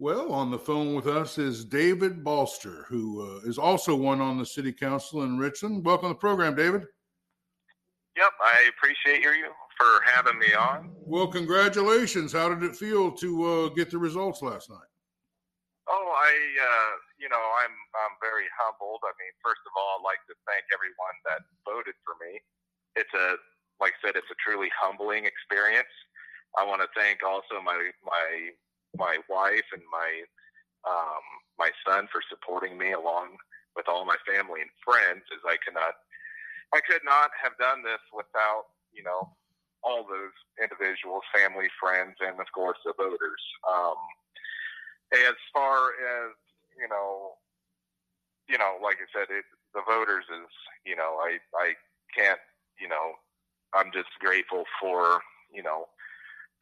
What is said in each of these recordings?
Well, on the phone with us is David Balster, who uh, is also one on the city council in Richland. Welcome to the program, David. Yep, I appreciate you for having me on. Well, congratulations. How did it feel to uh, get the results last night? Oh, I, uh, you know, I'm I'm very humbled. I mean, first of all, I'd like to thank everyone that voted for me. It's a, like I said, it's a truly humbling experience. I want to thank also my my my wife and my um, my son for supporting me along with all my family and friends, as I cannot I could not have done this without you know all those individuals, family, friends, and of course the voters. Um, as far as you know, you know, like I said, it, the voters is you know, I I can't you know, I'm just grateful for you know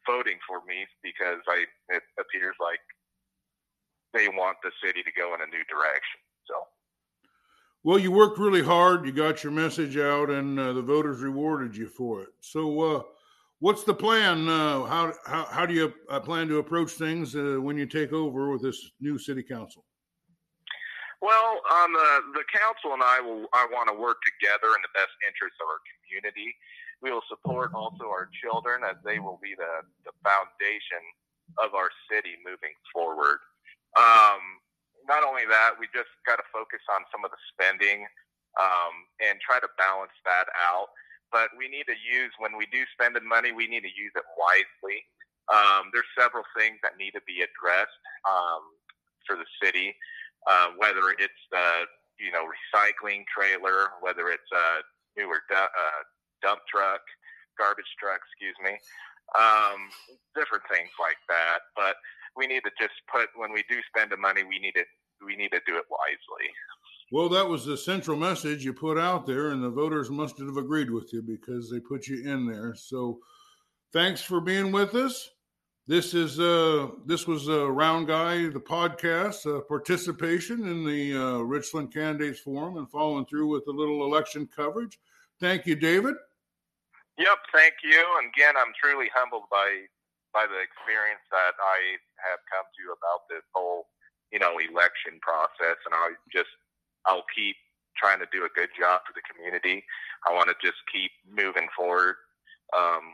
voting for me because I it appears like they want the city to go in a new direction. So. Well, you worked really hard. You got your message out, and uh, the voters rewarded you for it. So, uh, what's the plan? Uh, how, how how do you uh, plan to approach things uh, when you take over with this new city council? Well, the the council and I will I want to work together in the best interest of our community. We will support also our children as they will be the, the foundation of our city moving forward. Um, not only that, we just got to focus on some of the spending um, and try to balance that out. But we need to use when we do spend the money, we need to use it wisely. Um, there's several things that need to be addressed um, for the city, uh, whether it's the you know recycling trailer, whether it's a newer du- uh, dump truck, garbage truck, excuse me, um, different things like that. But we need to just put when we do spend the money, we need to we need to do it wisely. Well, that was the central message you put out there, and the voters must have agreed with you because they put you in there. So, thanks for being with us. This is uh this was a uh, round guy the podcast uh, participation in the uh, Richland Candidates Forum and following through with a little election coverage. Thank you, David. Yep, thank you. And again, I'm truly humbled by by the experience that I have come to about this whole, you know, election process. And I just, I'll keep trying to do a good job for the community. I want to just keep moving forward um,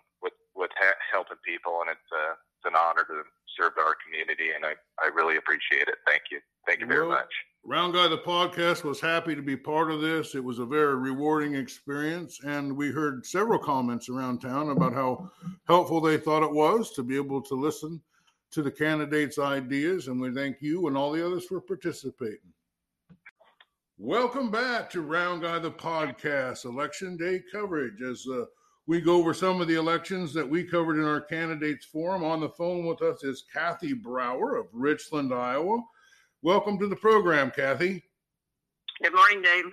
with ha- helping people, and it's a it's an honor to serve our community, and I, I really appreciate it. Thank you. Thank you very well, much. Round Guy the podcast was happy to be part of this. It was a very rewarding experience, and we heard several comments around town about how helpful they thought it was to be able to listen to the candidates' ideas. And we thank you and all the others for participating. Welcome back to Round Guy the podcast, election day coverage. As uh, we go over some of the elections that we covered in our candidates forum. On the phone with us is Kathy Brower of Richland, Iowa. Welcome to the program, Kathy. Good morning, Dave.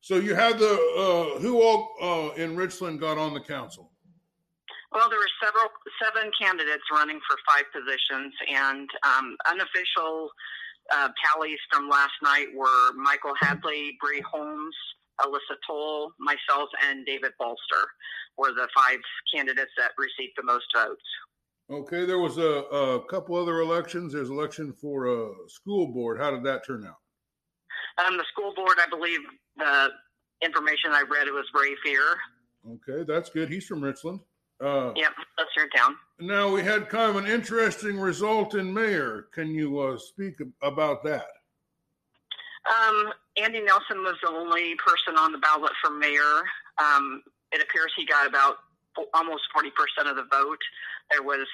So you had the uh, who all uh, in Richland got on the council? Well, there were several seven candidates running for five positions, and um, unofficial uh, tallies from last night were Michael Hadley, Bree Holmes, Alyssa Toll, myself, and David Bolster were the five candidates that received the most votes. Okay, there was a, a couple other elections. There's election for a school board. How did that turn out? Um, the school board, I believe the information I read it was Ray Fear. Okay, that's good. He's from Richland. Uh, yep, that's your town. Now we had kind of an interesting result in mayor. Can you uh, speak about that? Um, Andy Nelson was the only person on the ballot for mayor. Um, it appears he got about almost 40% of the vote. There was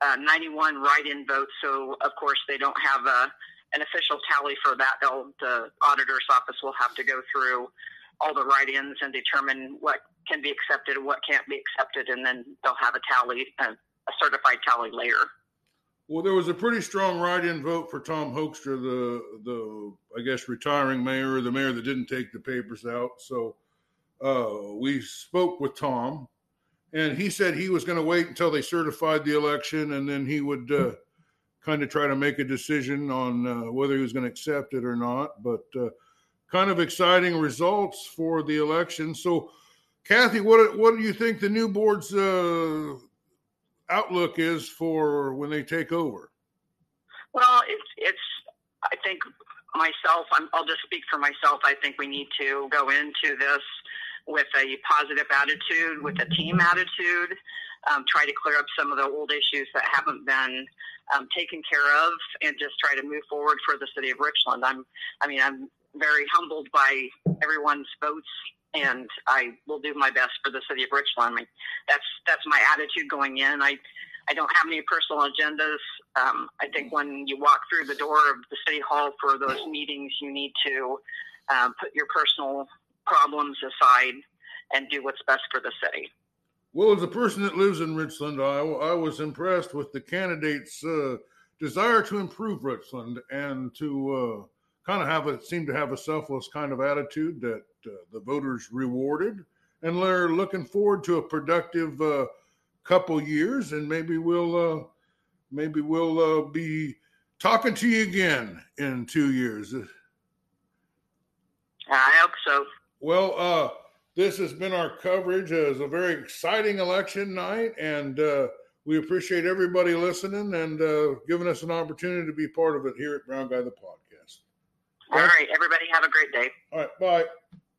uh, 91 write-in votes, so of course they don't have a, an official tally for that. They'll, the auditor's office will have to go through all the write-ins and determine what can be accepted and what can't be accepted, and then they'll have a tally, a, certified tally later. Well, there was a pretty strong write-in vote for Tom Hoekstra, the the I guess retiring mayor, the mayor that didn't take the papers out. So uh, we spoke with Tom, and he said he was going to wait until they certified the election, and then he would uh, kind of try to make a decision on uh, whether he was going to accept it or not. But uh, kind of exciting results for the election. So, Kathy, what what do you think the new board's uh, outlook is for when they take over? Well, it's it's. I think myself. I'm, I'll just speak for myself. I think we need to go into this with a positive attitude, with a team attitude. Um, try to clear up some of the old issues that haven't been um, taken care of, and just try to move forward for the city of Richland. I'm. I mean, I'm very humbled by everyone's votes and I will do my best for the city of Richland. I mean, that's that's my attitude going in. I I don't have any personal agendas. Um, I think when you walk through the door of the city hall for those meetings, you need to um, put your personal problems aside and do what's best for the city. Well, as a person that lives in Richland, I, I was impressed with the candidates' uh, desire to improve Richland and to uh, kind of have a seem to have a selfless kind of attitude that uh, the voters rewarded, and they're looking forward to a productive uh, couple years, and maybe we'll uh, maybe we'll uh, be talking to you again in two years. I hope so. Well, uh, this has been our coverage. It's a very exciting election night, and uh, we appreciate everybody listening and giving us an opportunity to be part of it here at Brown Guy the Podcast. All right, everybody have a great day. All right, bye.